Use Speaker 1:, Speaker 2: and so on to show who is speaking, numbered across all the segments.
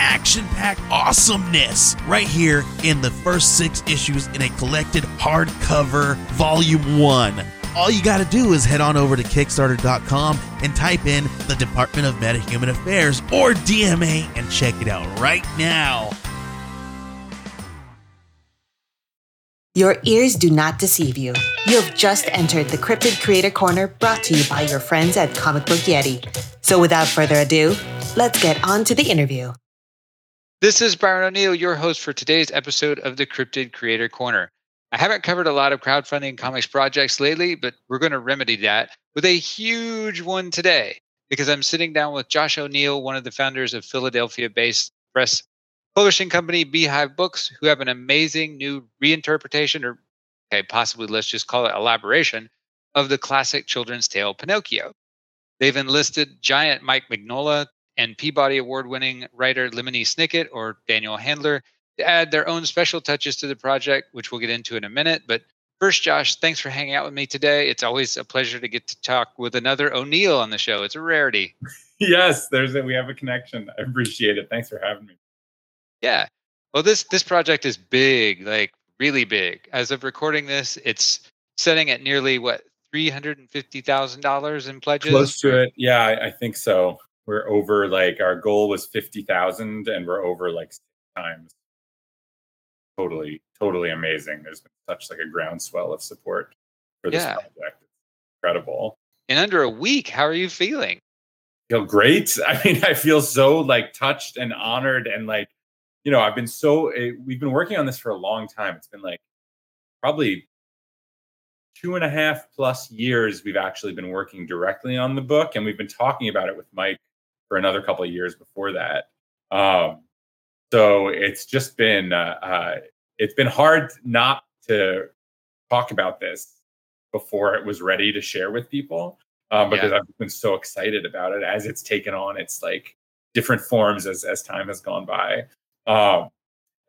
Speaker 1: action packed awesomeness right here in the first six issues in a collected hardcover volume one. All you got to do is head on over to Kickstarter.com and type in the Department of Metahuman Affairs or DMA and check it out right now.
Speaker 2: Your ears do not deceive you. You have just entered the Cryptid Creator Corner brought to you by your friends at Comic Book Yeti. So without further ado, let's get on to the interview.
Speaker 3: This is Byron O'Neill, your host for today's episode of the Cryptid Creator Corner. I haven't covered a lot of crowdfunding comics projects lately, but we're going to remedy that with a huge one today because I'm sitting down with Josh O'Neill, one of the founders of Philadelphia based press publishing company Beehive Books, who have an amazing new reinterpretation, or okay, possibly let's just call it elaboration, of the classic children's tale Pinocchio. They've enlisted giant Mike Mignola and Peabody Award winning writer Lemony Snicket or Daniel Handler to add their own special touches to the project, which we'll get into in a minute. But first, Josh, thanks for hanging out with me today. It's always a pleasure to get to talk with another O'Neill on the show. It's a rarity.
Speaker 4: yes, there's a, we have a connection. I appreciate it. Thanks for having me.
Speaker 3: Yeah. Well, this this project is big, like really big. As of recording this, it's setting at nearly what three hundred and fifty thousand dollars in pledges.
Speaker 4: Close to it, yeah, I, I, think so. We're over like our goal was fifty thousand, and we're over like six times. Totally, totally amazing. There's been such like a groundswell of support for this yeah. project. It's incredible.
Speaker 3: In under a week, how are you feeling?
Speaker 4: Feel great. I mean, I feel so like touched and honored and like you know, I've been so it, eh, we've been working on this for a long time. It's been like probably two and a half plus years we've actually been working directly on the book, and we've been talking about it with Mike for another couple of years before that. Um, so it's just been uh, uh, it's been hard not to talk about this before it was ready to share with people um, because yeah. I've been so excited about it as it's taken on its like different forms as as time has gone by. Um,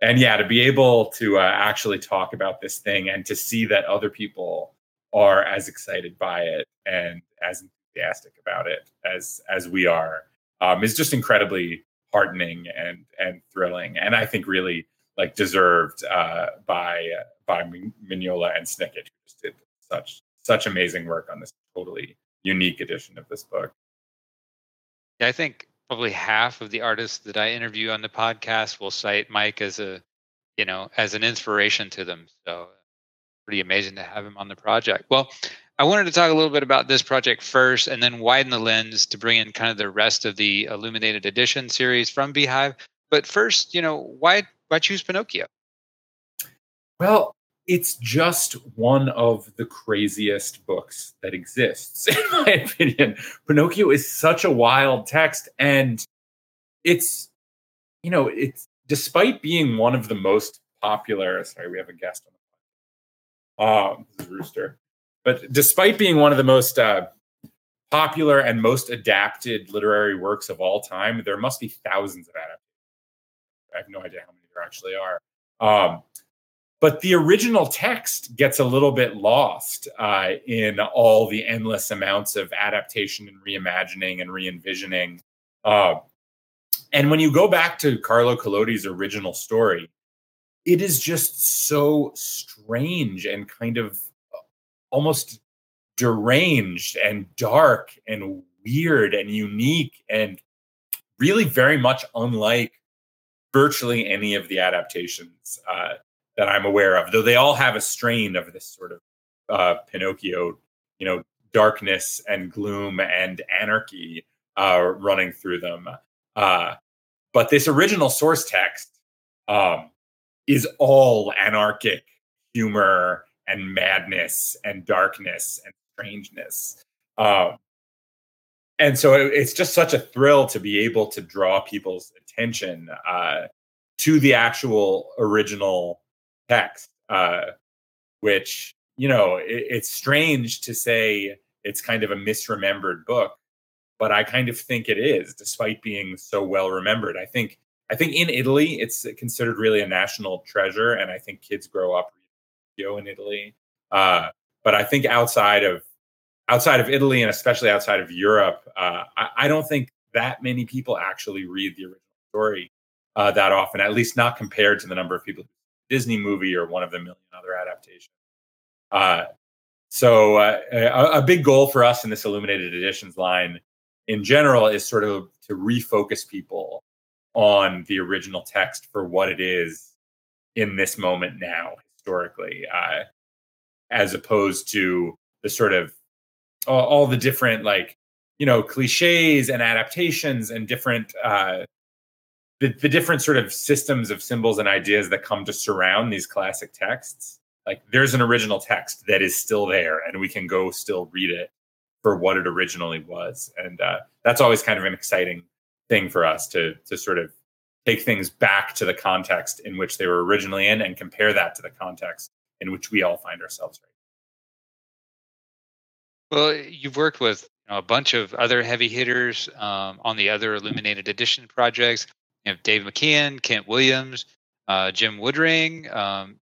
Speaker 4: and yeah, to be able to uh, actually talk about this thing and to see that other people are as excited by it and as enthusiastic about it as as we are um, is just incredibly heartening and and thrilling, and I think really like deserved uh, by by Mignola and Snicket, who just did such such amazing work on this totally unique edition of this book.
Speaker 3: Yeah, I think probably half of the artists that I interview on the podcast will cite Mike as a, you know, as an inspiration to them. So pretty amazing to have him on the project. Well, I wanted to talk a little bit about this project first and then widen the lens to bring in kind of the rest of the Illuminated Edition series from Beehive. But first, you know, why why choose Pinocchio?
Speaker 4: Well, it's just one of the craziest books that exists, in my opinion. Pinocchio is such a wild text, and it's, you know, it's despite being one of the most popular. Sorry, we have a guest on the ah, this is Rooster. But despite being one of the most uh, popular and most adapted literary works of all time, there must be thousands of adaptations. I have no idea how many there actually are. Um, but the original text gets a little bit lost uh, in all the endless amounts of adaptation and reimagining and re-envisioning. Uh, and when you go back to Carlo Collodi's original story, it is just so strange and kind of almost deranged and dark and weird and unique and really very much unlike virtually any of the adaptations uh, that I'm aware of, though they all have a strain of this sort of uh, Pinocchio, you know, darkness and gloom and anarchy uh, running through them. Uh, but this original source text um, is all anarchic humor and madness and darkness and strangeness. Um, and so it, it's just such a thrill to be able to draw people's attention uh, to the actual original text, uh, which you know it, it's strange to say it's kind of a misremembered book, but I kind of think it is, despite being so well remembered. I think I think in Italy it's considered really a national treasure, and I think kids grow up in Italy. Uh, but I think outside of outside of Italy and especially outside of Europe, uh, I, I, don't think that many people actually read the original story uh, that often. At least not compared to the number of people Disney movie or one of the million other adaptations. Uh, so uh, a, a, big goal for us in this illuminated editions line in general is sort of to refocus people on the original text for what it is in this moment now historically uh, as opposed to the sort of all, all, the different like you know cliches and adaptations and different uh, the, the different sort of systems of symbols and ideas that come to surround these classic texts. Like there's an original text that is still there and we can go still read it for what it originally was. And uh, that's always kind of an exciting thing for us to to sort of take things back to the context in which they were originally in and compare that to the context in which we all find ourselves right?
Speaker 3: Well you've worked with you know, a bunch of other heavy hitters um, on the other illuminated edition projects. You have dave McKean kent williams uh, jim woodring um,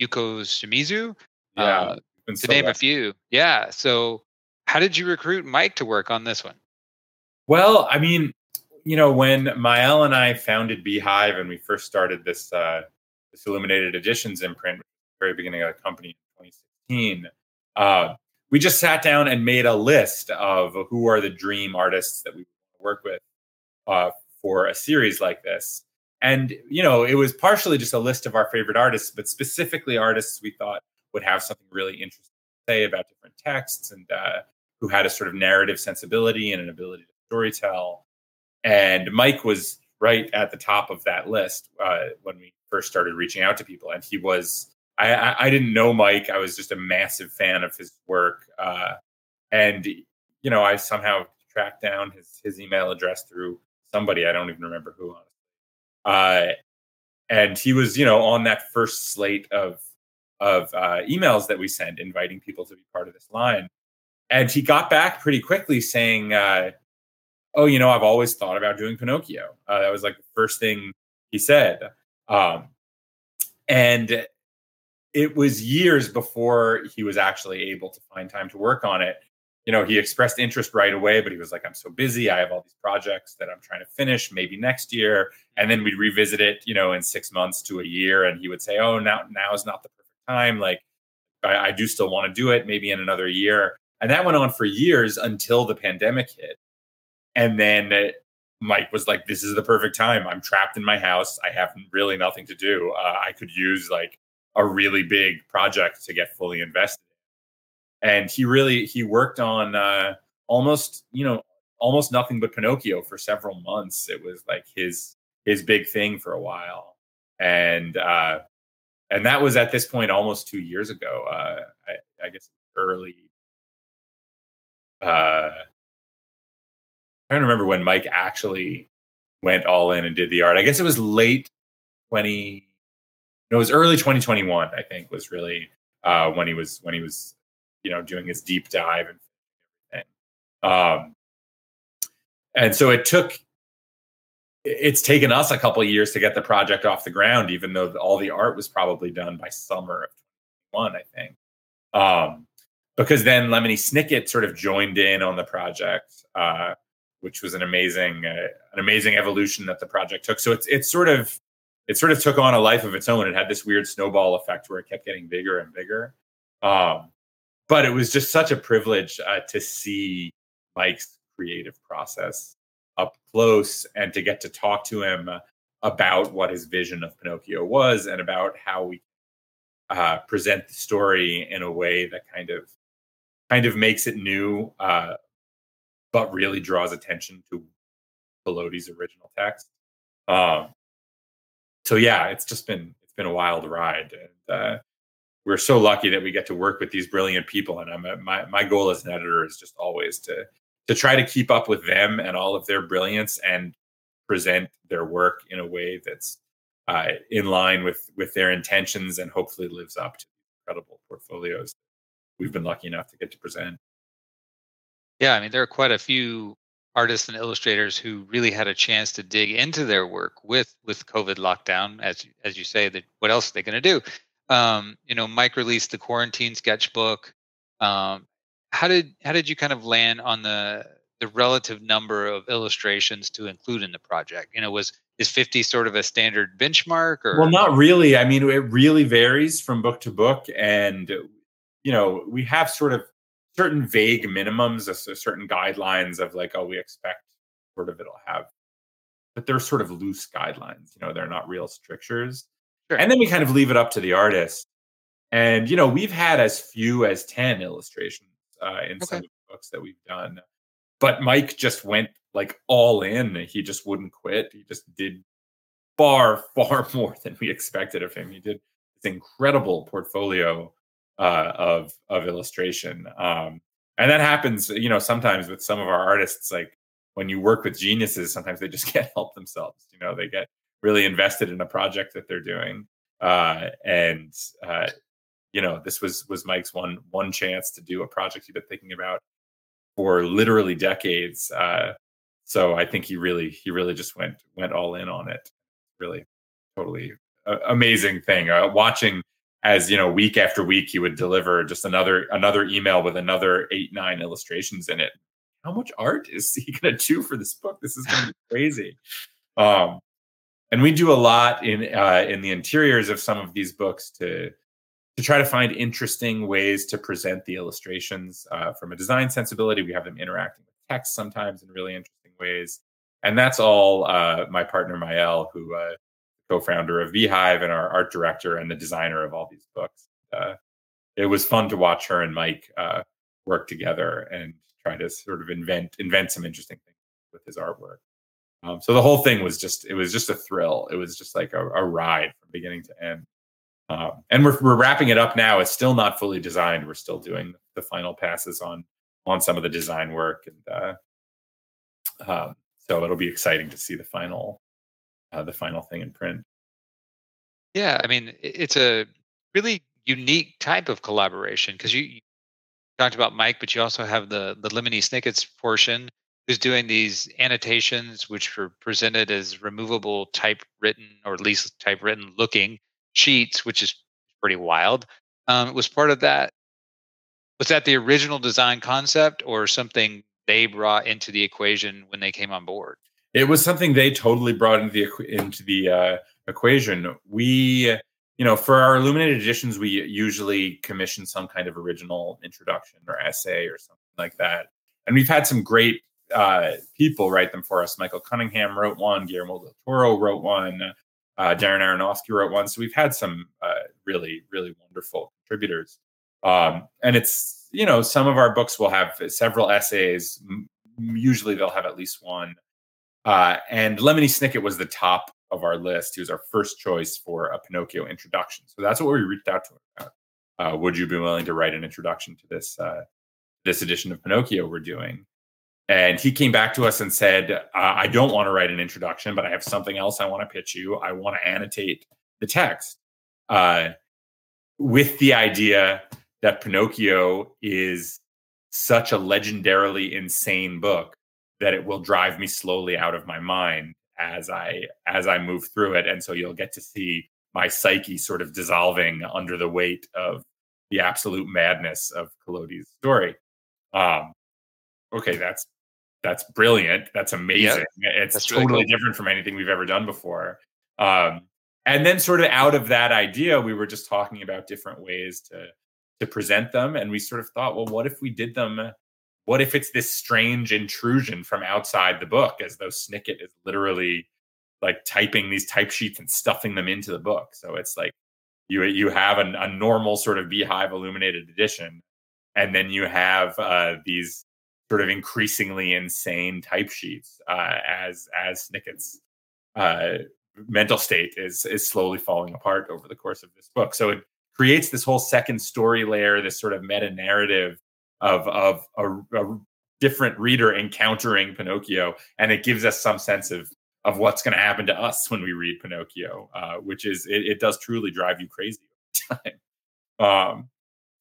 Speaker 3: yuko shimizu
Speaker 4: yeah, uh,
Speaker 3: to so name a few. Yeah so how did you recruit mike to work on this one?
Speaker 4: Well i mean you know, when Maëlle and I founded Beehive and we first started this uh, this illuminated editions imprint, very beginning of the company in 2016, uh, we just sat down and made a list of who are the dream artists that we work with uh, for a series like this. And you know, it was partially just a list of our favorite artists, but specifically artists we thought would have something really interesting to say about different texts and uh, who had a sort of narrative sensibility and an ability to storytell and Mike was right at the top of that list uh, when we first started reaching out to people. And he was, I, I, I, didn't know Mike. I was just a massive fan of his work. Uh, and, you know, I somehow tracked down his, his email address through somebody. I don't even remember who, Uh, and he was, you know, on that first slate of, of uh, emails that we sent inviting people to be part of this line. And he got back pretty quickly saying, uh, oh, you know, I've always thought about doing Pinocchio. Uh, that was like the first thing he said. Um, and it was years before he was actually able to find time to work on it. You know, he expressed interest right away, but he was like, I'm so busy. I have all these projects that I'm trying to finish, maybe next year. And then we'd revisit it, you know, in six months to a year. And he would say, Oh, now now is not the perfect time. Like I, I do still want to do it, maybe in another year. And that went on for years until the pandemic hit. And then Mike was like, "This is the perfect time. I'm trapped in my house. I have really nothing to do. Uh, I could use like a really big project to get fully invested." And he really he worked on uh, almost you know almost nothing but Pinocchio for several months. It was like his his big thing for a while, and uh, and that was at this point almost two years ago. Uh, I, I guess early. Uh, trying to remember when Mike actually went all in and did the art. I guess it was late 20 no, it was early 2021, I think, was really uh, when he was when he was, you know, doing his deep dive and everything. Um, and so it took it's taken us a couple years to get the project off the ground, even though all the art was probably done by summer of 21, I think. Um, because then Lemony Snicket sort of joined in on the project. Uh, which was an amazing uh, an amazing evolution that the project took. So it's it's sort of it sort of took on a life of its own. It had this weird snowball effect where it kept getting bigger and bigger. Um, but it was just such a privilege uh, to see Mike's creative process up close and to get to talk to him about what his vision of Pinocchio was and about how we uh, present the story in a way that kind of kind of makes it new, uh, but really draws attention to Collodi's original text. Um, so yeah, it's just been it's been a wild ride, and uh, we're so lucky that we get to work with these brilliant people. And I'm my my goal as an editor is just always to to try to keep up with them and all of their brilliance and present their work in a way that's uh, in line with with their intentions and hopefully lives up to the incredible portfolios we've been lucky enough to get to present.
Speaker 3: Yeah, I mean, there are quite a few artists and illustrators who really had a chance to dig into their work with with COVID lockdown. As as you say, that what else are they going to do? Um, you know, Mike released the quarantine sketchbook. Um, how did how did you kind of land on the the relative number of illustrations to include in the project? You know, was is 50 sort of a standard benchmark or
Speaker 4: Well, not really. I mean, it really varies from book to book and you know, we have sort of certain vague minimums, a, certain guidelines of like, oh, we expect sort of it'll have, but they're sort of loose guidelines. You know, they're not real strictures. Sure. And then we kind of leave it up to the artist. And you know, we've had as few as ten illustrations uh, in okay. some of the books that we've done, but Mike just went like all in. He just wouldn't quit. He just did far, far more than we expected of him. He did this incredible portfolio uh, of of illustration. Um, and that happens, you know, sometimes with some of our artists. Like when you work with geniuses, sometimes they just can't help themselves. You know, they get really invested in a project that they're doing, uh, and uh, you know, this was was Mike's one one chance to do a project he'd been thinking about for literally decades. Uh, so I think he really he really just went went all in on it. Really, totally amazing thing. Uh, watching as you know week after week he would deliver just another another email with another eight nine illustrations in it. How much art is he going to do for this book? This is going to be crazy. Um and we do a lot in uh in the interiors of some of these books to to try to find interesting ways to present the illustrations uh, from a design sensibility. We have them interacting with text sometimes in really interesting ways. And that's all uh, my partner Maëlle, who uh, co-founder of Beehive and our art director and the designer of all these books. Uh, it was fun to watch her and Mike uh, work together and try to sort of invent invent some interesting things with his artwork. Um, so the whole thing was just it was just a thrill. It was just like a, a ride from beginning to end. Um, and we're we're wrapping it up now. It's still not fully designed. We're still doing the final passes on on some of the design work, and uh, um, so it'll be exciting to see the final uh, the final thing in print.
Speaker 3: Yeah, I mean, it's a really unique type of collaboration because you, you, talked about Mike, but you also have the the Lemony Snicket's portion who's doing these annotations, which were presented as removable typewritten or at least typewritten looking sheets, which is pretty wild. Um, was part of that. Was that the original design concept or something they brought into the equation when they came on board?
Speaker 4: It was something they totally brought into the into the uh, equation. We, you know, for our illuminated editions, we usually commission some kind of original introduction or essay or something like that. And we've had some great uh, people write them for us. Michael Cunningham wrote one. Guillermo del Toro wrote one. Uh, Darren Aronofsky wrote one. So we've had some uh, really, really wonderful contributors. Um, and it's you know some of our books will have several essays. Usually they'll have at least one. Uh, and Lemony Snicket was the top of our list. He was our first choice for a Pinocchio introduction. So that's what we reached out to him about. Uh, would you be willing to write an introduction to this uh, this edition of Pinocchio we're doing? And he came back to us and said, uh, I don't want to write an introduction, but I have something else I want to pitch you. I want to annotate the text uh, with the idea that Pinocchio is such a legendarily insane book that it will drive me slowly out of my mind as I as I move through it. And so you'll get to see my psyche sort of dissolving under the weight of the absolute madness of Collodi's story. Um, okay, that's that's brilliant. That's amazing. it's that's totally really cool. different from anything we've ever done before. Um, and then sort of out of that idea, we were just talking about different ways to to present them, and we sort of thought, well, what if we did them what if it's this strange intrusion from outside the book as though snicket is literally like typing these type sheets and stuffing them into the book? So it's like you you have an, a normal sort of beehive illuminated edition and then you have uh, these sort of increasingly insane type sheets uh, as as snicket's uh, mental state is is slowly falling apart over the course of this book. So it creates this whole second story layer this sort of meta narrative of of a, a different reader encountering Pinocchio, and it gives us some sense of of what's going to happen to us when we read Pinocchio, uh, which is it, it, does truly drive you crazy. Um,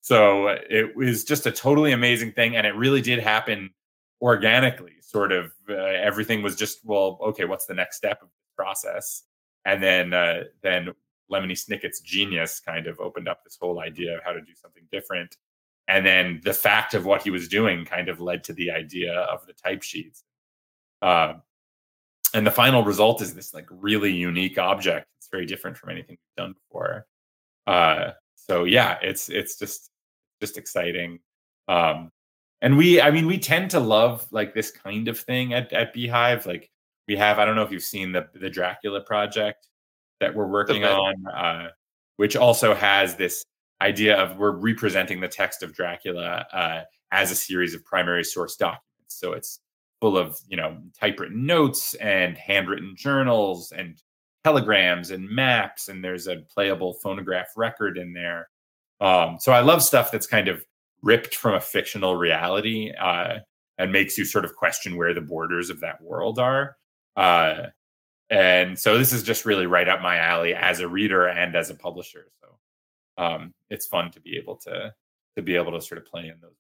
Speaker 4: so it was just a totally amazing thing, and it really did happen organically. Sort of uh, everything was just well, okay, what's the next step of the process? And then uh, then Lemony Snicket's genius kind of opened up this whole idea of how to do something different. And then the fact of what he was doing kind of led to the idea of the type sheets. Uh, and the final result is this like really unique object. It's very different from anything we've done before. Uh, so yeah, it's it's just just exciting. Um, and we, I mean, we tend to love like this kind of thing at at Beehive. Like we have, I don't know if you've seen the the Dracula project that we're working okay. on, uh, which also has this idea of we're representing the text of Dracula uh, as a series of primary source documents. So it's full of you know typewritten notes and handwritten journals and telegrams and maps, and there's a playable phonograph record in there. Um, so I love stuff that's kind of ripped from a fictional reality uh, and makes you sort of question where the borders of that world are. Uh, and so this is just really right up my alley as a reader and as a publisher so um, it's fun to be able to to be able to sort of play in those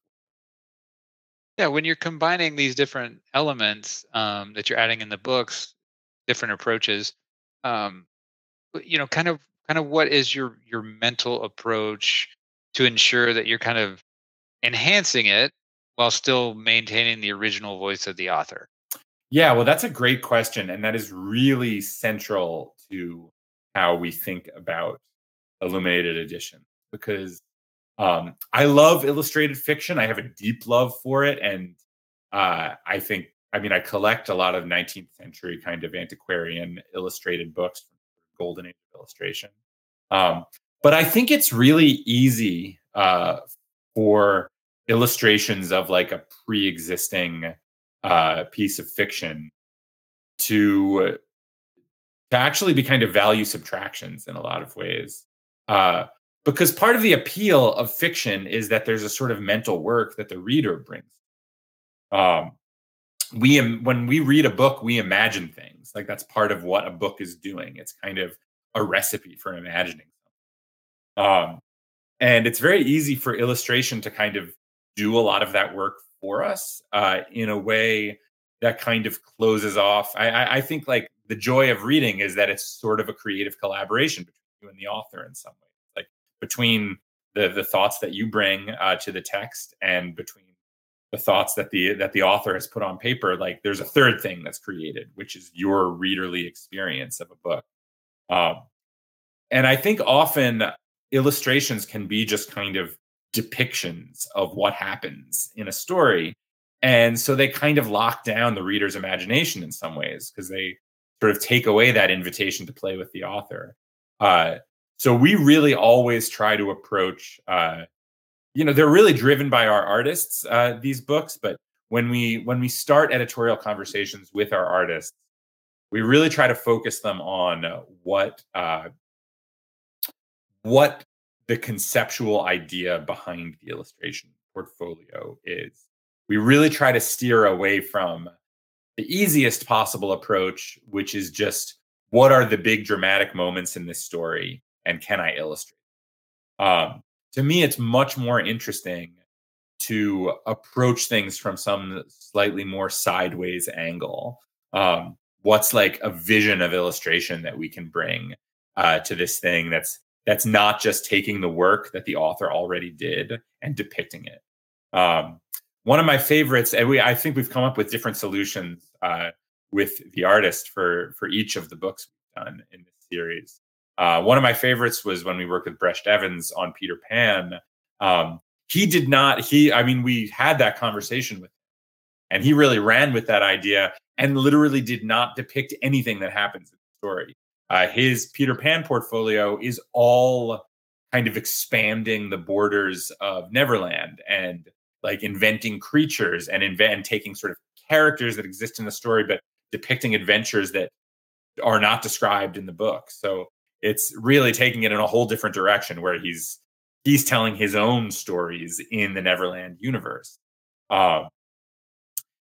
Speaker 3: yeah when you're combining these different elements um, that you're adding in the books different approaches um, you know kind of kind of what is your your mental approach to ensure that you're kind of enhancing it while still maintaining the original voice of the author
Speaker 4: yeah, well, that's a great question. And that is really central to how we think about illuminated edition because um, I love illustrated fiction. I have a deep love for it. And uh, I think, I mean, I collect a lot of 19th century kind of antiquarian illustrated books from golden age illustration. Um, but I think it's really easy uh, for illustrations of like a pre existing uh, piece of fiction to to actually be kind of value subtractions in a lot of ways. Uh, because part of the appeal of fiction is that there's a sort of mental work that the reader brings. Um, we when we read a book, we imagine things. Like that's part of what a book is doing. It's kind of a recipe for imagining. Um, and it's very easy for illustration to kind of do a lot of that work for us uh, in a way that kind of closes off. I, I, I, think like the joy of reading is that it's sort of a creative collaboration between you and the author in some way, like between the the thoughts that you bring uh, to the text and between the thoughts that the that the author has put on paper. Like there's a third thing that's created, which is your readerly experience of a book. Um, and I think often illustrations can be just kind of depictions of what happens in a story. And so they kind of lock down the reader's imagination in some ways because they sort of take away that invitation to play with the author. Uh, so we really always try to approach, uh, you know, they're really driven by our artists, uh, these books. But when we when we start editorial conversations with our artists, we really try to focus them on what uh, what the conceptual idea behind the illustration portfolio is. We really try to steer away from the easiest possible approach, which is just what are the big dramatic moments in this story and can I illustrate? Um, to me, it's much more interesting to approach things from some slightly more sideways angle. Um, what's like a vision of illustration that we can bring uh, to this thing that's that's not just taking the work that the author already did and depicting it. Um, one of my favorites, and we I think we've come up with different solutions uh, with the artist for for each of the books we've done in this series. Uh, one of my favorites was when we worked with Brecht Evans on Peter Pan. Um, he did not. He, I mean, we had that conversation with him, and he really ran with that idea and literally did not depict anything that happens in the story. Uh, his Peter Pan portfolio is all kind of expanding the borders of Neverland and like inventing creatures and invent taking sort of characters that exist in the story, but depicting adventures that are not described in the book. So it's really taking it in a whole different direction where he's he's telling his own stories in the Neverland universe. Um,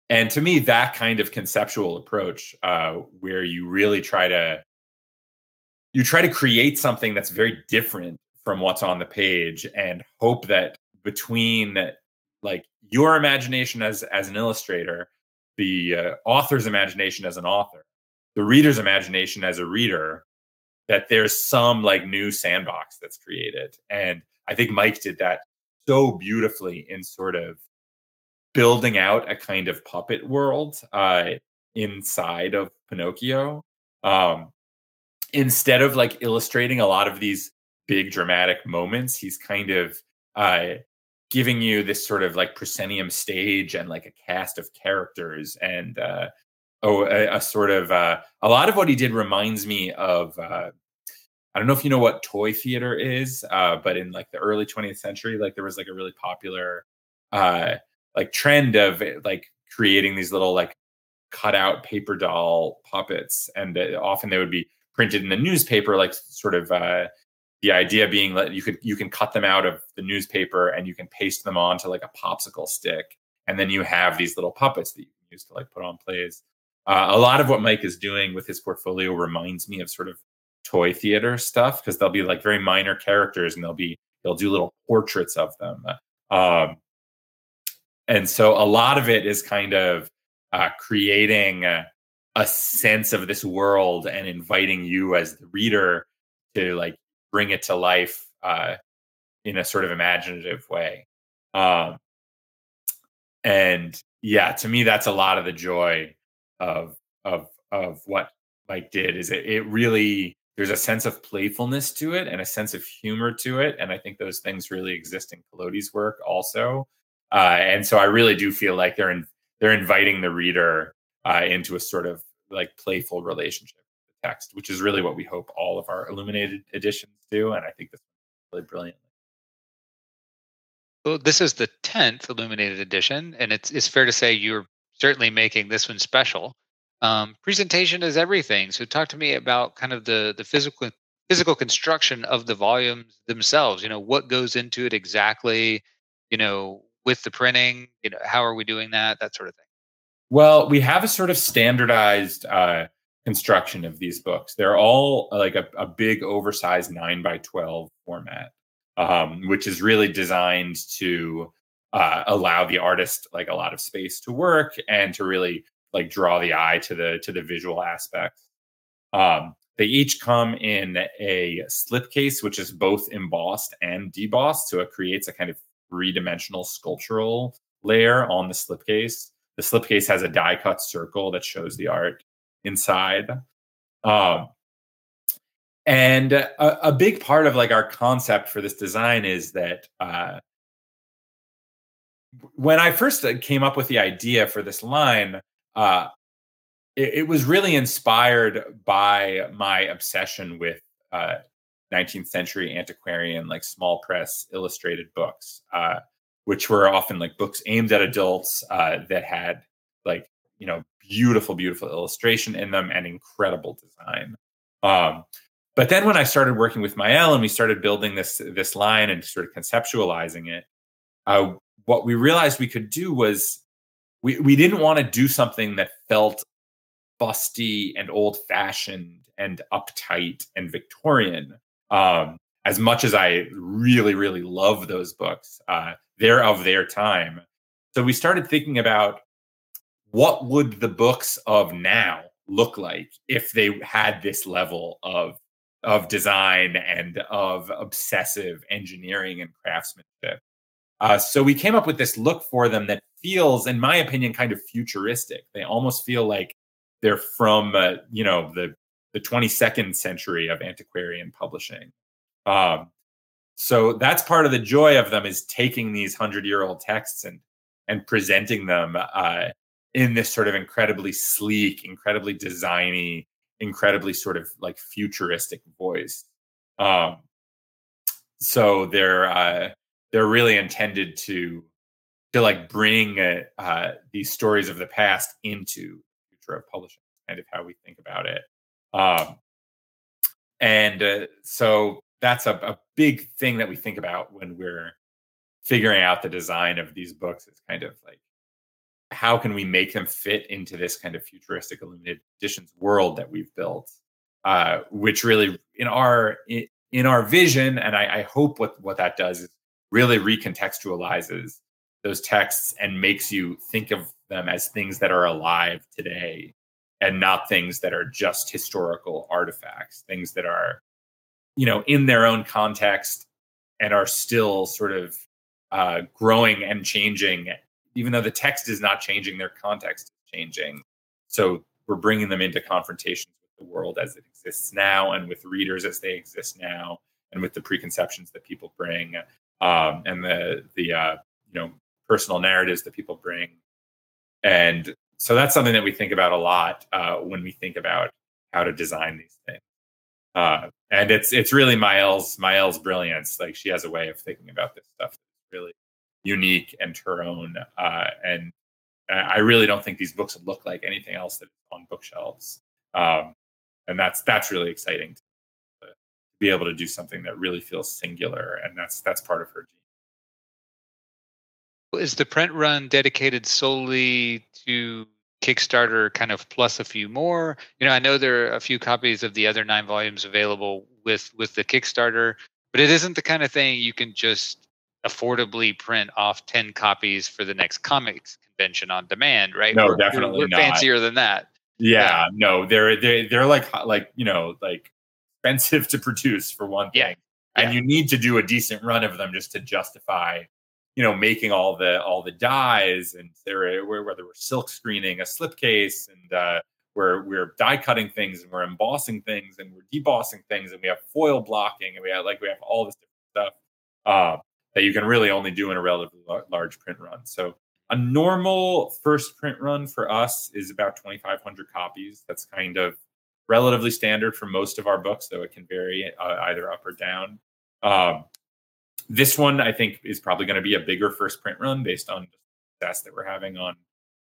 Speaker 4: and to me, that kind of conceptual approach, uh, where you really try to you try to create something that's very different from what's on the page, and hope that between like your imagination as as an illustrator, the uh, author's imagination as an author, the reader's imagination as a reader, that there's some like new sandbox that's created. And I think Mike did that so beautifully in sort of building out a kind of puppet world uh, inside of Pinocchio. Um, instead of like illustrating a lot of these big dramatic moments, he's kind of uh, giving you this sort of like proscenium stage and like a cast of characters and uh, oh, a, a sort of uh, a lot of what he did reminds me of. Uh, I don't know if you know what toy theater is, uh, but in like the early 20th century, like there was like a really popular uh, like trend of eh, like creating these little like cutout paper doll puppets, and uh, often they would be printed in the newspaper, like sort of uh, the idea being that you could you can cut them out of the newspaper and you can paste them onto like a popsicle stick, and then you have these little puppets that you can use to like put on plays. Uh, a lot of what Mike is doing with his portfolio reminds me of sort of toy theater stuff because they'll be like very minor characters and they'll be they'll do little portraits of them. Um, and so a lot of it is kind of uh, creating a, a sense of this world and inviting you as the reader to like bring it to life uh, in a sort of imaginative way. Um, and yeah, to me, that's a lot of the joy of of of what Mike did. Is it, it really there's a sense of playfulness to it and a sense of humor to it, and I think those things really exist in Collodi's work also. Uh, and so I really do feel like they're in, they're inviting the reader uh, into a sort of like playful relationship text, which is really what we hope all of our illuminated editions do. And I think this is really brilliant.
Speaker 3: Well, this is the tenth illuminated edition, and it's it's fair to say you're certainly making this one special. Um, presentation is everything. So talk to me about kind of the the physical physical construction of the volumes themselves. You know what goes into it exactly. You know with the printing? You know, how are we doing that? That sort of thing.
Speaker 4: Well, we have a sort of standardized uh, construction of these books. They're all like a, a big, oversized nine by twelve format, um, which is really designed to uh, allow the artist like a lot of space to work and to really like draw the eye to the to the visual aspects. Um, they each come in a slipcase, which is both embossed and debossed, so it creates a kind of three dimensional sculptural layer on the slipcase. The slipcase has a die cut circle that shows the art inside. Um, and a, a, big part of like our concept for this design is that uh, when I first uh, came up with the idea for this line, uh, it, it, was really inspired by my obsession with uh, 19th century antiquarian, like small press illustrated books, uh, which were often like books aimed at adults uh, that had like, you know, beautiful, beautiful illustration in them and incredible design. Um, but then when I started working with Maëlle and we started building this this line and sort of conceptualizing it, uh, what we realized we could do was we we didn't want to do something that felt busty and old fashioned and uptight and Victorian. Um, as much as I really, really love those books, uh, they're of their time. So we started thinking about what would the books of now look like if they had this level of of design and of obsessive engineering and craftsmanship. Uh, so we came up with this look for them that feels, in my opinion, kind of futuristic. They almost feel like they're from, uh, you know, the the 22nd century of antiquarian publishing. Um, so that's part of the joy of them is taking these hundred year old texts and and presenting them uh, in this sort of incredibly sleek, incredibly designy, incredibly sort of like futuristic voice. Um, so they're uh, they're really intended to to like bring uh, uh, these stories of the past into the future of publishing. Kind of how we think about it. Um, and uh, so that's a, a big thing that we think about when we're figuring out the design of these books. It's kind of like how can we make them fit into this kind of futuristic illuminated editions world that we've built uh, which really in our in, our vision and I, I hope what what that does is really recontextualizes those texts and makes you think of them as things that are alive today and not things that are just historical artifacts things that are you know in their own context and are still sort of uh, growing and changing even though the text is not changing their context is changing. So we're bringing them into confrontations with the world as it exists now and with readers as they exist now and with the preconceptions that people bring um, and the the uh, you know personal narratives that people bring. And so that's something that we think about a lot uh, when we think about how to design these things. Uh, and it's it's really Maëlle's Maëlle's brilliance. Like she has a way of thinking about this stuff really unique and her own uh, and I really don't think these books look like anything else that's on bookshelves. Um, and that's that's really exciting to be able to do something that really feels singular and that's that's part of her
Speaker 3: gene. Is the print run dedicated solely to kickstarter kind of plus a few more? You know i know there are a few copies of the other nine volumes available with with the kickstarter but it isn't the kind of thing you can just affordably print off 10 copies for the next comics convention on demand right
Speaker 4: no
Speaker 3: we're,
Speaker 4: definitely
Speaker 3: we're, we're
Speaker 4: not.
Speaker 3: fancier than that
Speaker 4: yeah,
Speaker 3: Yeah.
Speaker 4: no they're they, they're like like you know like expensive to produce for one thing
Speaker 3: Yeah.
Speaker 4: and you need to do a decent run of them just to justify you know making all the all the dies and there where whether we're silk screening a slipcase and uh we're we're die cutting things and we're embossing things and we're debossing things and we have foil blocking and we have like we have all this different stuff uh, that you can really only do in a relatively large print run. So a normal first print run for us is about 2500 copies. That's kind of relatively standard for most of our books though it can vary uh, either up or down. Um, this one i think is probably going to be a bigger first print run based on the success that we're having on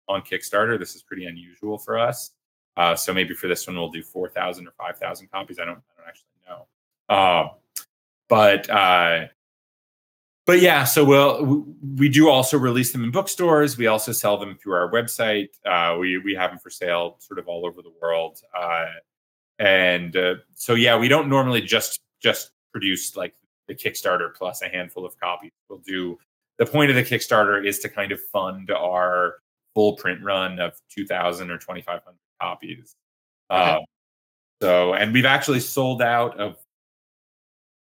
Speaker 4: on kickstarter. This is pretty unusual for us. Uh, so maybe for this one we'll do 4000 or 5000 copies. I don't i don't actually know. Um, but uh, but yeah so we'll we- we do also release them in bookstores. We also sell them through our website. Uh, we we have them for sale sort of all over the world. Uh, and uh, so yeah we don't normally just just produce like the kickstarter plus a handful of copies. We'll do the point of the kickstarter is to kind of fund our full print run of 2000 or 2500 copies.
Speaker 3: Okay.
Speaker 4: um, so and we've actually sold out of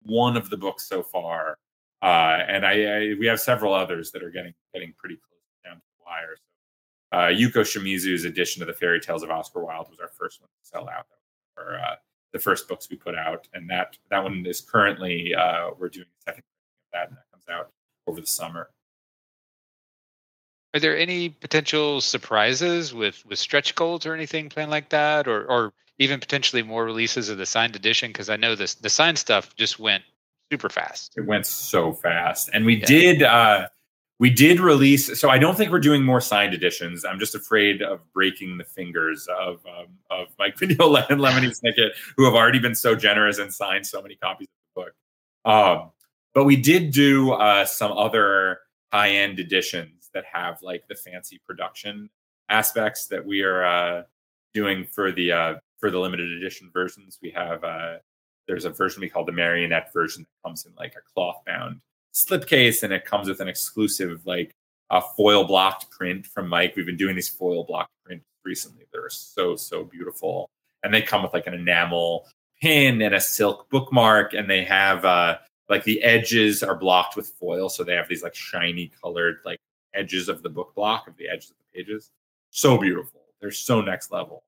Speaker 4: one of the books so far uh, and I, I we have several others that are getting getting pretty close down to the wire. So, uh, Yuko Shimizu's edition of the Fairy Tales of Oscar Wilde was our first one to sell out. Or uh, the first books we put out, and that that one is currently uh, we're doing a second of that, and that comes out over the summer.
Speaker 3: Are there any potential surprises with with stretch goals or anything planned like that, or or even potentially more releases of the signed edition? Because I know this the signed stuff just went super fast.
Speaker 4: It went so fast, and we
Speaker 3: Yeah.
Speaker 4: did uh, we did release. So I don't think we're doing more signed editions. I'm just afraid of breaking the fingers of um, of Mike Mignola and Lemony Snicket, who have already been so generous and signed so many copies of the book. Um, but we did do uh, some other high end editions that have like the fancy production aspects that we are uh, doing for the uh, for the limited edition versions. We have uh, there's a version we call the marionette version that comes in like a cloth bound slipcase and it comes with an exclusive like a foil blocked print from Mike. We've been doing these foil blocked prints recently. They're so so beautiful, and they come with like an enamel pin and a silk bookmark, and they have uh like the edges are blocked with foil, so they have these like shiny colored like edges of the book block of the edges of the pages. So beautiful. They're so next level.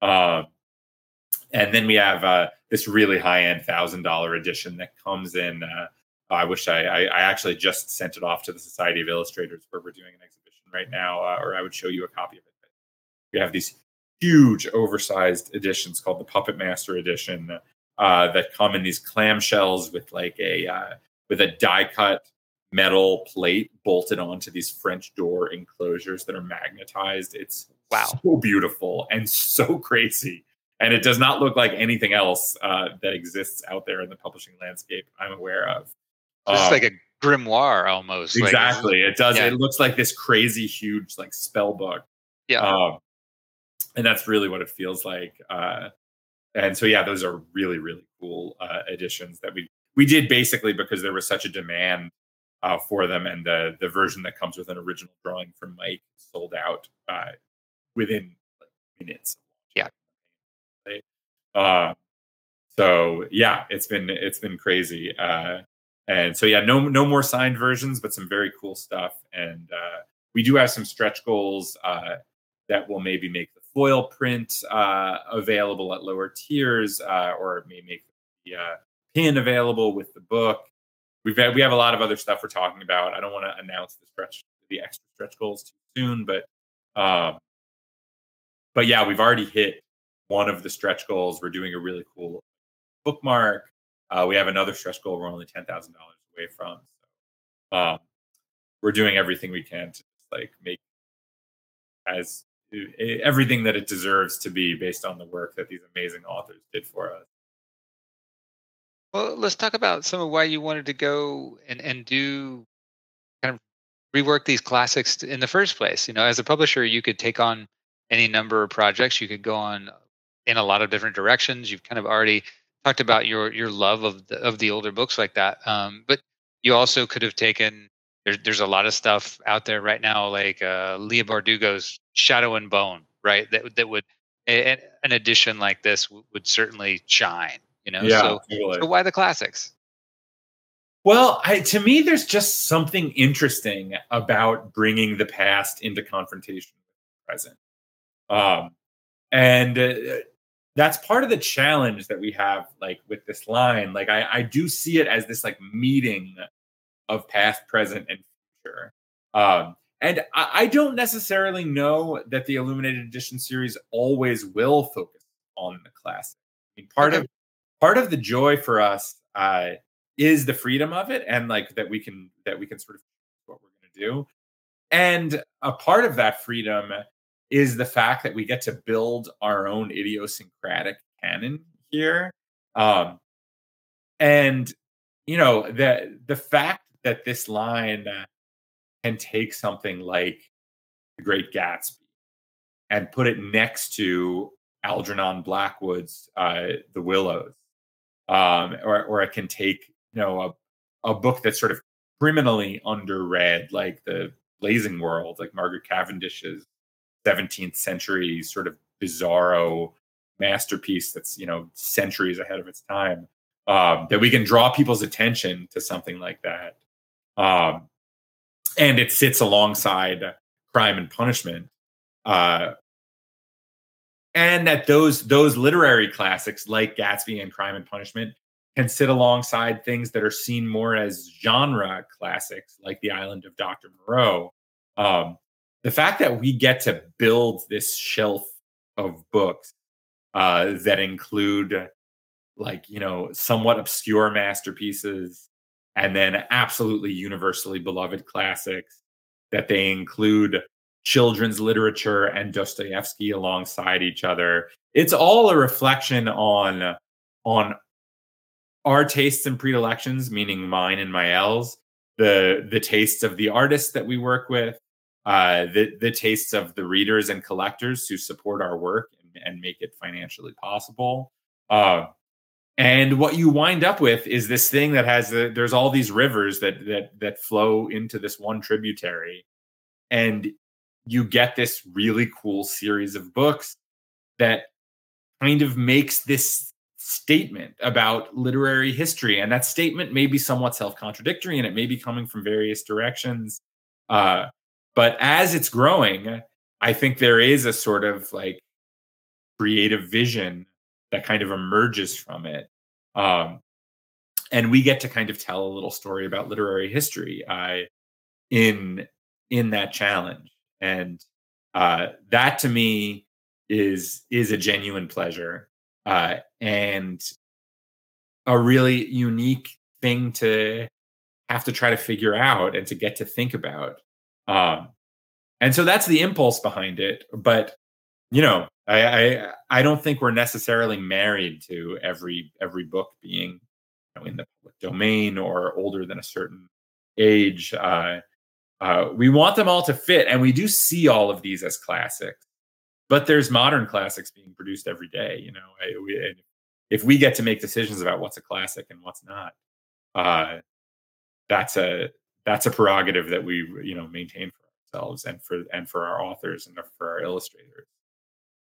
Speaker 4: Um, and then we have uh, this really high end thousand dollar edition that comes in. Uh, I wish I, I I actually just sent it off to the Society of Illustrators where we're doing an exhibition right now, uh, or I would show you a copy of it. We have these huge oversized editions called the Puppet Master edition uh, that come in these clamshells with like a uh, with a die cut metal plate bolted onto these French door enclosures that are magnetized. It's
Speaker 3: Wow.
Speaker 4: so beautiful and so crazy. And it does not look like anything else uh, that exists out there in the publishing landscape I'm aware of.
Speaker 3: It's um, like a grimoire almost.
Speaker 4: Exactly. Like, it does. Yeah. It looks like this crazy, huge, like spell book.
Speaker 3: Yeah. Um,
Speaker 4: and that's really what it feels like. Uh, and so, yeah, those are really, really cool uh, additions that we we did basically because there was such a demand uh, for them, and the the version that comes with an original drawing from Mike sold out uh, within like, minutes.
Speaker 3: Yeah.
Speaker 4: Uh, so yeah, it's been it's been crazy. Uh, and so yeah, no no more signed versions, but some very cool stuff. And uh, we do have some stretch goals uh, that will maybe make the foil print uh, available at lower tiers, uh, or may make the uh, pin available with the book. We've had, we have a lot of other stuff we're talking about. I don't want to announce the stretch the extra stretch goals too soon, but um, but yeah, we've already hit one of the stretch goals. We're doing a really cool bookmark. Uh, we have another stretch goal we're only ten thousand dollars away from. So um, we're doing everything we can to like make as everything that it deserves to be based on the work that these amazing authors did for us.
Speaker 3: Well, let's talk about some of why you wanted to go and, and do kind of rework these classics in the first place. You know, as a publisher, you could take on any number of projects. You could go on in a lot of different directions. You've kind of already talked about your your love of the of the older books like that. Um, but you also could have taken there's there's a lot of stuff out there right now, like uh, Leigh Bardugo's Shadow and Bone, right? That that would a, an edition like this w- would certainly shine. You know,
Speaker 4: yeah,
Speaker 3: so,
Speaker 4: totally.
Speaker 3: so why the classics?
Speaker 4: Well, I, to me, there's just something interesting about bringing the past into confrontation with the present. Um, and uh, that's part of the challenge that we have like with this line. Like I, I do see it as this like meeting of past present and future. Um and I, I don't necessarily know that the illuminated edition series always will focus on the classic. I mean, part okay. of part of the joy for us uh is the freedom of it and like that we can that we can sort of what we're going to do. And a part of that freedom is the fact that we get to build our own idiosyncratic canon here. Um, and you know the the fact that this line can take something like the Great Gatsby and put it next to Algernon Blackwood's uh, The Willows, um, or or it can take you know a a book that's sort of criminally underread, like the Blazing World, like Margaret Cavendish's 17th century sort of bizarro masterpiece that's you know centuries ahead of its time um, that we can draw people's attention to something like that. Um, and it sits alongside crime and punishment uh, and that those those literary classics like gatsby and crime and punishment can sit alongside things that are seen more as genre classics like the island of dr moreau um, the fact that we get to build this shelf of books uh, that include like you know somewhat obscure masterpieces and then absolutely universally beloved classics that they include children's literature and Dostoevsky alongside each other. It's all a reflection on on our tastes and predilections, meaning mine and Maëlle's, the the tastes of the artists that we work with, uh, the the tastes of the readers and collectors who support our work and, and make it financially possible. Uh, and what you wind up with is this thing that has the, there's all these rivers that that that flow into this one tributary, and you get this really cool series of books that kind of makes this statement about literary history. And that statement may be somewhat self-contradictory and it may be coming from various directions. Uh, but as it's growing, I think there is a sort of like creative vision that kind of emerges from it. Um, and we get to kind of tell a little story about literary history uh, in in that challenge, and uh, that to me is is a genuine pleasure uh, and a really unique thing to have to try to figure out and to get to think about. Um, and so that's the impulse behind it. But you know, I, I I don't think we're necessarily married to every every book being you know, in the public domain or older than a certain age. Uh, uh, we want them all to fit, and we do see all of these as classics. But there's modern classics being produced every day. You know, I, we, if we get to make decisions about what's a classic and what's not, uh, that's a that's a prerogative that we you know maintain for ourselves and for and for our authors and for our illustrators.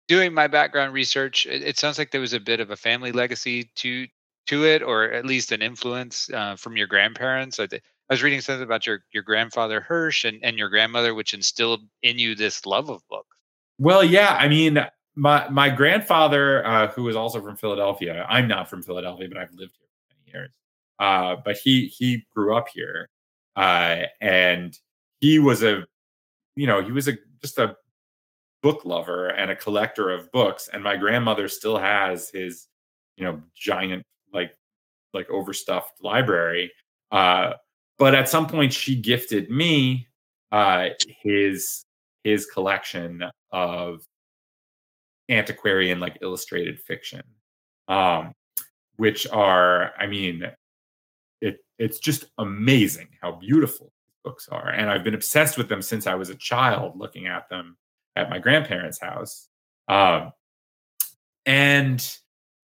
Speaker 3: Doing my background research it, it sounds like there was a bit of a family legacy to to it or at least an influence uh, from your grandparents. I, I, was reading something about your your grandfather hirsch and, and your grandmother which instilled in you this love of books.
Speaker 4: Well yeah i mean my my grandfather uh, who was also from philadelphia i'm not from philadelphia but i've lived here for many years uh, but he he grew up here uh, and he was a you know he was a just a book lover and a collector of books and my grandmother still has his you know giant like like overstuffed library. Uh but at some point she gifted me uh his his collection of antiquarian like illustrated fiction um which are i mean it's just amazing how beautiful books are. And I've been obsessed with them since I was a child, looking at them at my grandparents' house. Um, and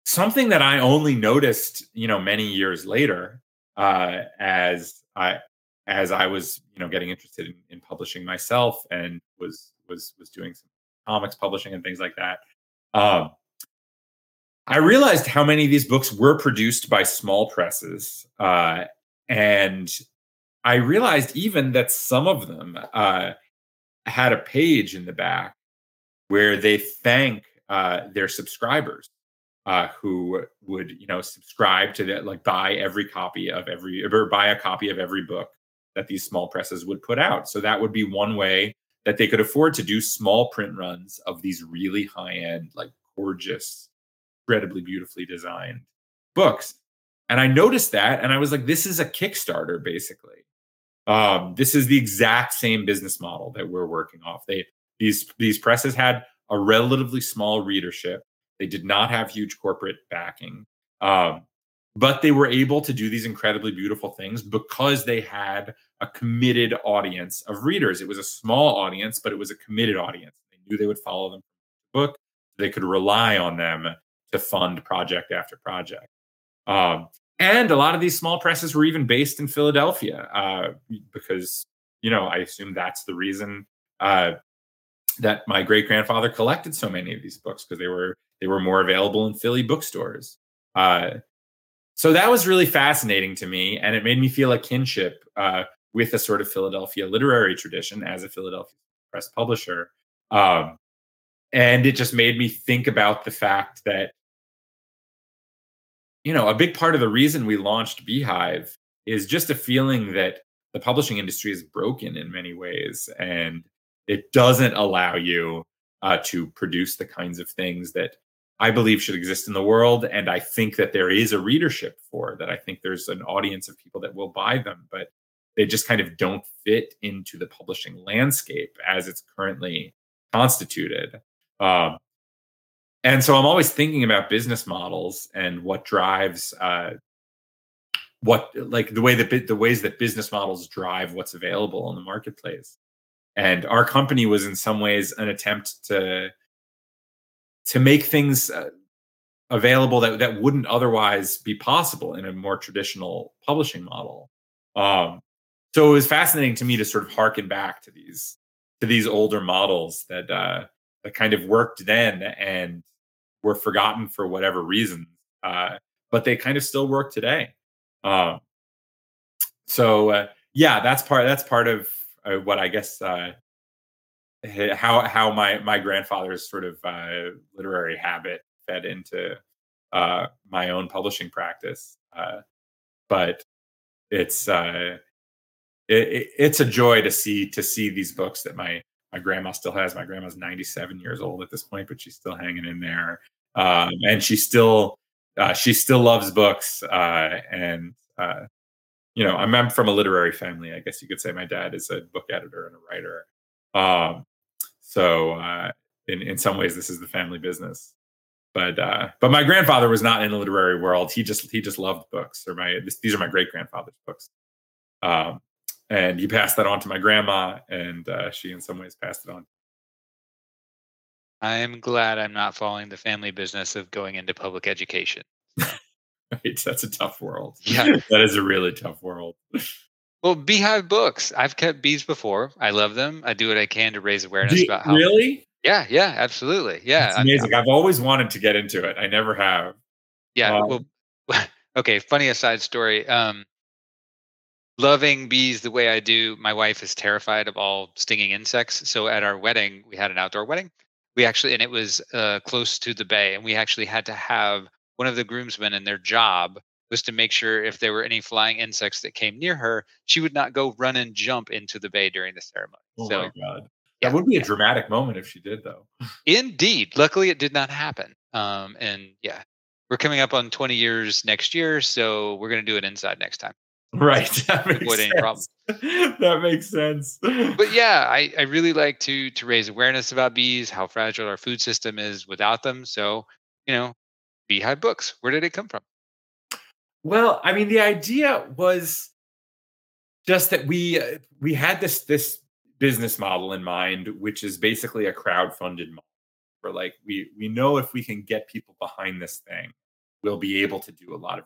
Speaker 4: something that I only noticed, you know, many years later, uh, as I as I was, you know, getting interested in, in publishing myself and was was was doing some comics publishing and things like that. Um, I realized how many of these books were produced by small presses. Uh, and I realized even that some of them uh, had a page in the back where they thank uh, their subscribers uh, who would, you know, subscribe to that, like buy every copy of every, or buy a copy of every book that these small presses would put out. So that would be one way that they could afford to do small print runs of these really high end, like gorgeous incredibly beautifully designed books. And I noticed that and I was like, this is a Kickstarter, basically. Um, this is the exact same business model that we're working off. They these these presses had a relatively small readership. They did not have huge corporate backing. Um, but they were able to do these incredibly beautiful things because they had a committed audience of readers. It was a small audience, but it was a committed audience. They knew they would follow them book. They could rely on them to fund project after project. Um, and a lot of these small presses were even based in Philadelphia uh, because, you know, I assume that's the reason uh, that my great grandfather collected so many of these books because they were they were more available in Philly bookstores. Uh, so that was really fascinating to me, and it made me feel a kinship uh, with a sort of Philadelphia literary tradition as a Philadelphia press publisher. Um, and it just made me think about the fact that you know, a big part of the reason we launched Beehive is just a feeling that the publishing industry is broken in many ways and it doesn't allow you uh, to produce the kinds of things that I believe should exist in the world. And I think that there is a readership for that. I think there's an audience of people that will buy them, but they just kind of don't fit into the publishing landscape as it's currently constituted. Um, and so i'm always thinking about business models and what drives uh, what like the way that the ways that business models drive what's available in the marketplace. And our company was in some ways an attempt to to make things uh, available that that wouldn't otherwise be possible in a more traditional publishing model. Um, so it was fascinating to me to sort of harken back to these to these older models that uh, that kind of worked then and were forgotten for whatever reasons, uh, but they kind of still work today. Um, so uh, yeah, that's part that's part of uh, what I guess uh, how how my my grandfather's sort of uh, literary habit fed into uh, my own publishing practice. but it's it, it, it's a joy to see to see these books that my my grandma still has. My grandma's 97 years old at this point, but she's still hanging in there um, and she still uh, she still loves books uh, and uh, you know I'm, I'm, from a literary family i guess you could say my dad is a book editor and a writer um, so uh, in, in some ways this is the family business but uh, but my grandfather was not in the literary world. He just he just loved books. Or my this, these are my great grandfather's books. Um, and he passed that on to my grandma, and uh, she in some ways passed it on.
Speaker 3: I'm glad I'm not following the family business of going into public education.
Speaker 4: right, that's a tough world.
Speaker 3: Yeah,
Speaker 4: that is a really tough world.
Speaker 3: Well, Beehive books. I've kept bees before. I love them. I do what I can to raise awareness
Speaker 4: Do,
Speaker 3: about how.
Speaker 4: Really?
Speaker 3: Yeah, yeah, absolutely. Yeah,
Speaker 4: it's amazing. I, have always wanted to get into it. I never have.
Speaker 3: Yeah. Um, well, okay. Funny aside story. Um, loving bees the way I do, my wife is terrified of all stinging insects. So at our wedding, we had an outdoor wedding. We actually, and it was uh, close to the bay, and we actually had to have one of the groomsmen in their job was to make sure if there were any flying insects that came near her, she would not go run and jump into the bay during the ceremony.
Speaker 4: Oh so, my god. Yeah, that would be a dramatic moment if she did, though.
Speaker 3: Indeed. Luckily, it did not happen. Um, and yeah, we're coming up on 20 years next year, so we're going to do it inside next time.
Speaker 4: Right. That makes sense. that makes sense.
Speaker 3: But yeah, I, I really like to to raise awareness about bees, how fragile our food system is without them. So, you know, beehive books, where did it come from?
Speaker 4: Well, I mean, the idea was just that we uh, we had this this business model in mind, which is basically a crowd-funded model. For like we we know if we can get people behind this thing, we'll be able to do a lot of.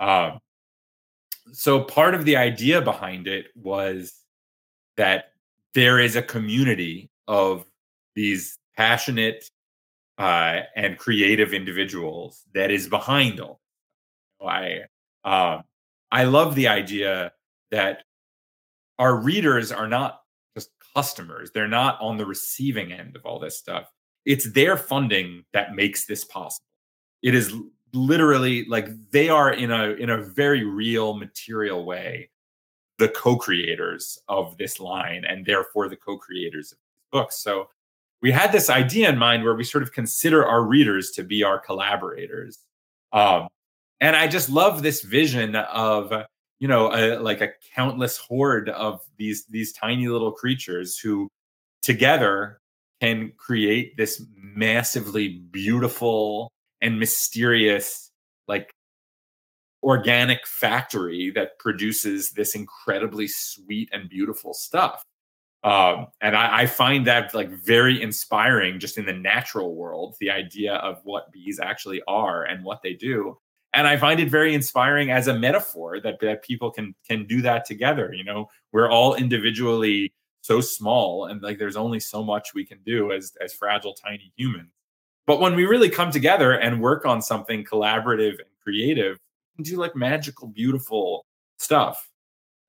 Speaker 4: Um, so part of the idea behind it was that there is a community of these passionate uh, and creative individuals that is behind all. I uh, I love the idea that our readers are not just customers; they're not on the receiving end of all this stuff. It's their funding that makes this possible. It is literally like they are in a in a very real material way the co-creators of this line and therefore the co-creators of these books so we had this idea in mind where we sort of consider our readers to be our collaborators. Um, and I just love this vision of you know a, like a countless horde of these these tiny little creatures who together can create this massively beautiful and mysterious like organic factory that produces this incredibly sweet and beautiful stuff um, and I, I, find that like very inspiring just in the natural world, the idea of what bees actually are and what they do. And I find it very inspiring as a metaphor that, that people can can do that together. You know, we're all individually so small and like there's only so much we can do as as fragile tiny humans. But when we really come together and work on something collaborative and creative, we do like magical, beautiful stuff.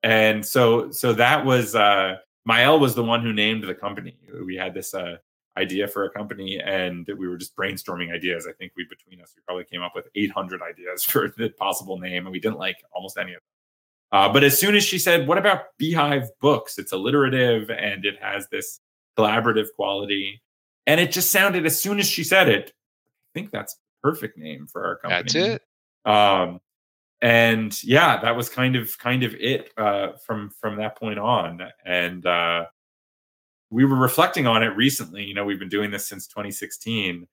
Speaker 4: And so so that was uh Maëlle was the one who named the company. We had this uh, idea for a company, and we were just brainstorming ideas. I think we between us we probably came up with 800 ideas for the possible name, and we didn't like almost any of them. Uh, but as soon as she said, "What about Beehive Books?" It's alliterative and it has this collaborative quality, and it just sounded. As soon as she said it, I think that's perfect name for our company.
Speaker 3: That's it.
Speaker 4: Um, and yeah that was kind of kind of it uh, from from that point on and uh, we were reflecting on it recently you know we've been doing this since 2016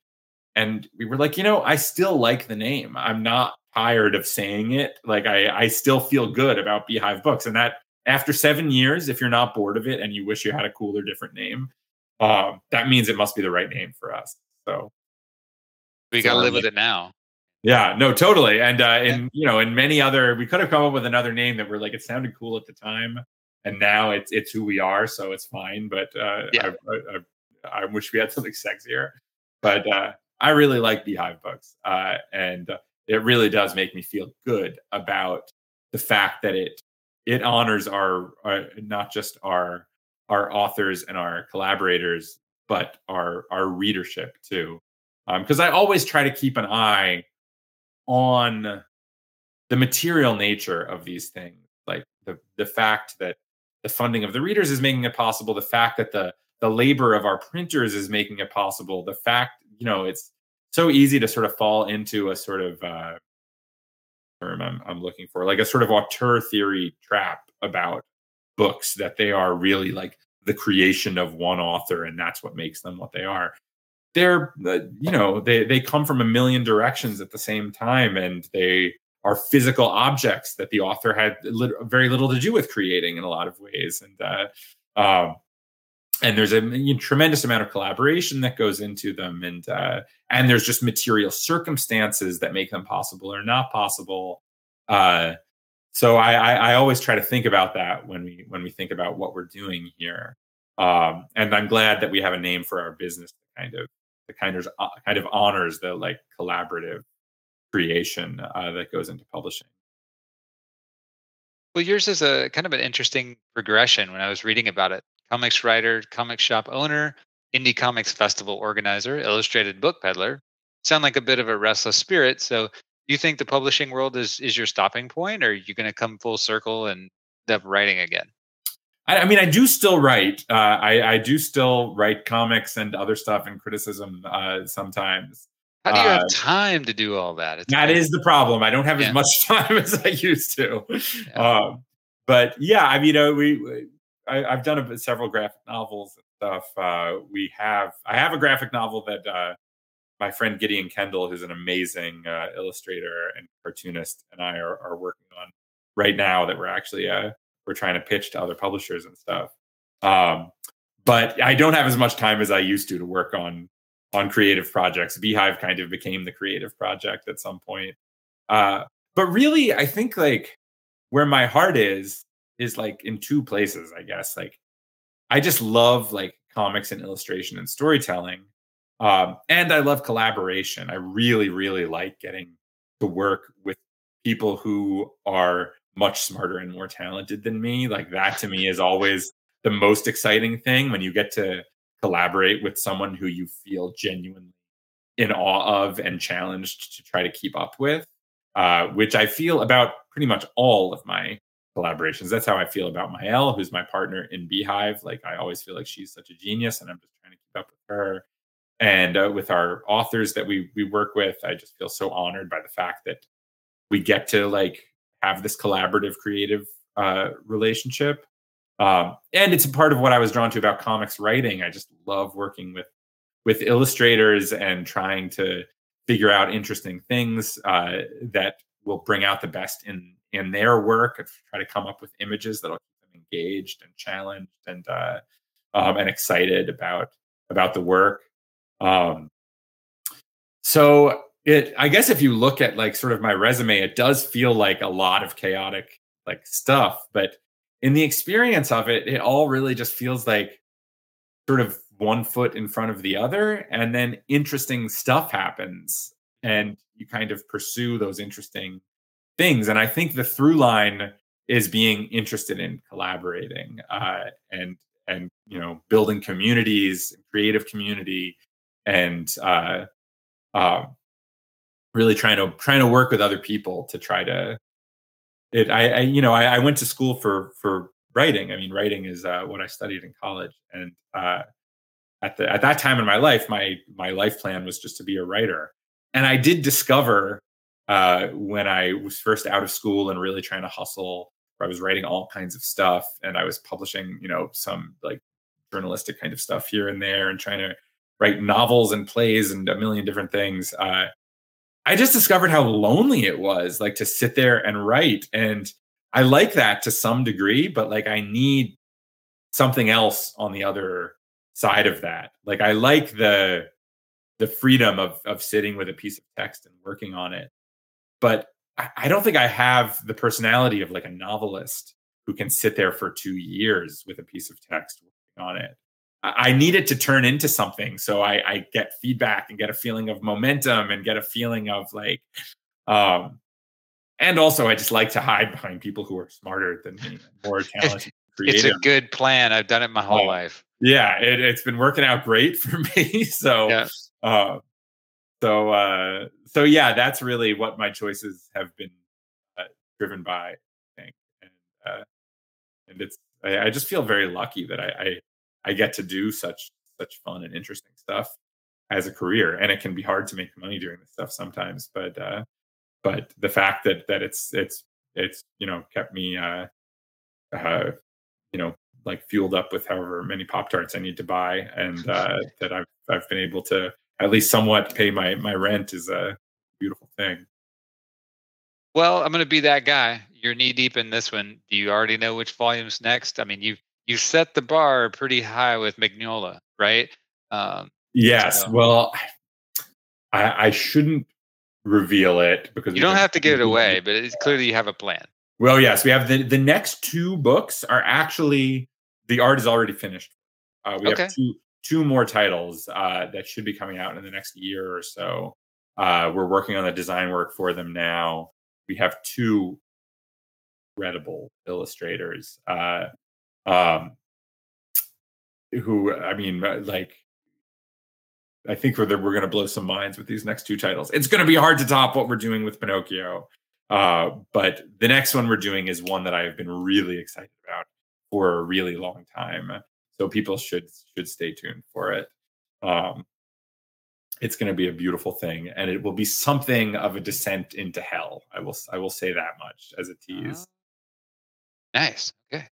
Speaker 4: and we were like you know i still like the name i'm not tired of saying it like i i still feel good about beehive books and that after seven years if you're not bored of it and you wish you had a cooler different name uh, that means it must be the right name for us so
Speaker 3: we got to live with it now
Speaker 4: yeah, no, totally. And uh in you know, in many other we could have come up with another name that we're like it sounded cool at the time and now it's it's who we are, so it's fine. But uh yeah. I, I, I wish we had something sexier. But uh I really like Beehive books. Uh and it really does make me feel good about the fact that it it honors our, our not just our our authors and our collaborators, but our our readership too. Because um, I always try to keep an eye on the material nature of these things, like the the fact that the funding of the readers is making it possible, the fact that the the labor of our printers is making it possible, the fact you know it's so easy to sort of fall into a sort of uh, term I'm, I'm looking for, like a sort of auteur theory trap about books that they are really like the creation of one author and that's what makes them what they are. They're uh, you know they they come from a million directions at the same time and they are physical objects that the author had lit- very little to do with creating in a lot of ways and uh, um, and there's a know, tremendous amount of collaboration that goes into them and uh, and there's just material circumstances that make them possible or not possible. Uh, so I, I, I always try to think about that when we when we think about what we're doing here um, and i'm glad that we have a name for our business that kind of the kind of uh, kind of honors the like collaborative creation uh, that goes into publishing
Speaker 3: well yours is a kind of an interesting progression when i was reading about it comics writer, comic shop owner, indie comics festival organizer, illustrated book peddler. Sound like a bit of a restless spirit. So, you think the publishing world is is your stopping point, or are you going to come full circle and end up writing again?
Speaker 4: I, I mean, I do still write. Uh, I, I do still write comics and other stuff and criticism uh, sometimes.
Speaker 3: How do you have
Speaker 4: Uh,
Speaker 3: time to do all that? It's
Speaker 4: That
Speaker 3: amazing.
Speaker 4: is the problem. I don't have
Speaker 3: Yeah.
Speaker 4: as much time as I used to.
Speaker 3: Yeah.
Speaker 4: Um, but yeah, I mean, uh, we, we I, I've done a, several graphic novels and stuff. Uh, we have I have a graphic novel that uh, my friend Gideon Kendall, who's an amazing uh, illustrator and cartoonist, and I are, are working on right now. That we're actually uh, we're trying to pitch to other publishers and stuff. Um, but I don't have as much time as I used to to work on on creative projects. Beehive kind of became the creative project at some point. Uh, but really, I think like where my heart is is like in two places, I guess. Like I just love like comics and illustration and storytelling. Um, and I love collaboration. I really, really like getting to work with people who are much smarter and more talented than me. Like that to me is always the most exciting thing when you get to collaborate with someone who you feel genuinely in awe of and challenged to try to keep up with, uh, which I feel about pretty much all of my collaborations. That's how I feel about Maëlle, who's my partner in Beehive. Like I always feel like she's such a genius, and I'm just trying to keep up with her. And uh, with our authors that we we work with, I just feel so honored by the fact that we get to like have this collaborative, creative uh, relationship. Um, and it's a part of what I was drawn to about comics writing. I just love working with with illustrators and trying to figure out interesting things uh, that will bring out the best in in their work and try to come up with images that'll keep them engaged and challenged and uh, um, and excited about about the work. Um, so it, I guess, if you look at like sort of my resume, it does feel like a lot of chaotic like stuff, but in the experience of it, it all really just feels like sort of one foot in front of the other, and then interesting stuff happens, and you kind of pursue those interesting things. And I think the through line is being interested in collaborating uh, and and you know building communities, creative community, and uh, uh, really trying to trying to work with other people to try to it. I, I you know I, I went to school for for writing. I mean, writing is uh, what I studied in college, and uh, at the at that time in my life, my my life plan was just to be a writer. And I did discover uh, when I was first out of school and really trying to hustle, I was writing all kinds of stuff, and I was publishing, you know, some like journalistic kind of stuff here and there, and trying to write novels and plays and a million different things. Uh, I just discovered how lonely it was, like to sit there and write. And I like that to some degree, but like I need something else on the other side of that. Like I like the the freedom of of sitting with a piece of text and working on it. But I, I don't think I have the personality of like a novelist who can sit there for two years with a piece of text working on it. I need it to turn into something. So I, I get feedback and get a feeling of momentum and get a feeling of like, um, and also I just like to hide behind people who are smarter than me, more talented,
Speaker 3: It's a good plan. I've done it my whole
Speaker 4: Oh,
Speaker 3: life.
Speaker 4: yeah, it, it's been working out great for me. So,
Speaker 3: Yeah.
Speaker 4: uh, so, uh, so yeah, that's really what my choices have been uh, driven by. I think, and uh, and it's I, I just feel very lucky that I, I I get to do such such fun and interesting stuff as a career, and it can be hard to make money doing this stuff sometimes, but uh, but the fact that that it's it's it's you know kept me uh, uh, you know like fueled up with however many pop tarts I need to buy, and uh, that I've I've been able to at least somewhat pay my my rent is a beautiful thing.
Speaker 3: Well, I'm going to be that guy. You're knee deep in this one. Do you already know which volume's next? I mean, you you set the bar pretty high with Mignola, right? Um,
Speaker 4: yes.
Speaker 3: so-
Speaker 4: Well, I, I shouldn't reveal it because
Speaker 3: you don't have to give it away, but it's clearly you have a plan.
Speaker 4: Well, yes, we have the the next two books are actually the art is already finished. Uh, we
Speaker 3: Okay.
Speaker 4: have two two more titles uh, that should be coming out in the next year or so. Uh, we're working on the design work for them now. We have two readable illustrators uh, um, who, I mean, uh, like, I think we're, we're going to blow some minds with these next two titles. It's going to be hard to top what we're doing with Pinocchio. Uh, but the next one we're doing is one that I have been really excited about for a really long time. So people should should stay tuned for it. Um, it's going to be a beautiful thing, and it will be something of a descent into hell. I will I will say that much as a tease.
Speaker 3: Nice. Okay.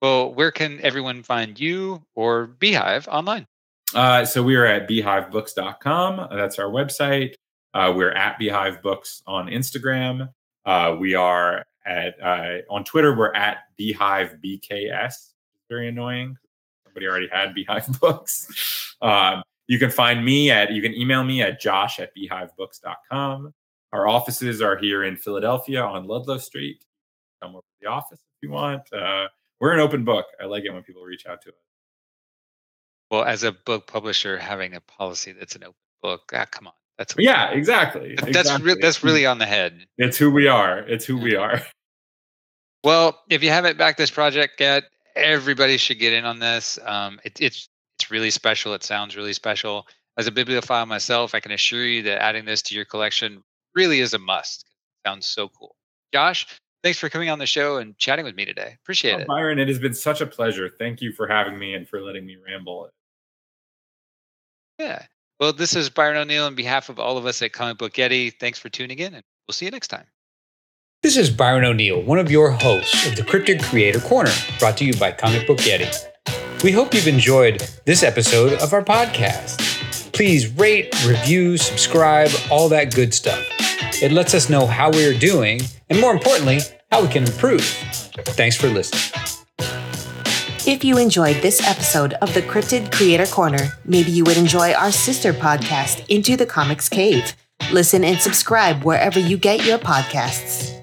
Speaker 3: Well, where can everyone find you or Beehive online?
Speaker 4: Uh, so we are at beehivebooks.com. That's our website. Uh, we're at Beehive Books on Instagram. Uh, we are at uh, on Twitter. We're at Beehive BKS. Very annoying. Somebody already had Beehive Books. Um, you can find me at. You can email me at josh at beehivebooks.com. Our offices are here in Philadelphia on Ludlow Street. Come over to the office if you want. We're an open book. I like it when people reach out to us.
Speaker 3: Well, as a book publisher, having a policy that's an open book, ah, come on, that's
Speaker 4: Yeah, exactly.
Speaker 3: that's
Speaker 4: exactly.
Speaker 3: re- that's really on the head.
Speaker 4: It's who we are. It's who we are.
Speaker 3: Well, if you haven't backed this project yet, everybody should get in on this. Um, it, it's it's really special. It sounds really special. As a bibliophile myself, I can assure you that adding this to your collection really is a must. It sounds so cool. Josh, thanks for coming on the show and chatting with me today. Appreciate
Speaker 4: Oh,
Speaker 3: it.
Speaker 4: Byron, it has been such a pleasure. Thank you for having me and for letting me ramble.
Speaker 3: Yeah. Well, this is Byron O'Neill on behalf of all of us at Comic Book Yeti. Thanks for tuning in, and we'll see you next time.
Speaker 5: This is Byron O'Neill, one of your hosts of the Cryptid Creator Corner, brought to you by Comic Book Yeti. We hope you've enjoyed this episode of our podcast. Please rate, review, subscribe, all that good stuff. It lets us know how we are doing, and more importantly, how we can improve. Thanks for listening.
Speaker 2: If you enjoyed this episode of the Cryptid Creator Corner, maybe you would enjoy our sister podcast, Into the Comics Cave. Listen and subscribe wherever you get your podcasts.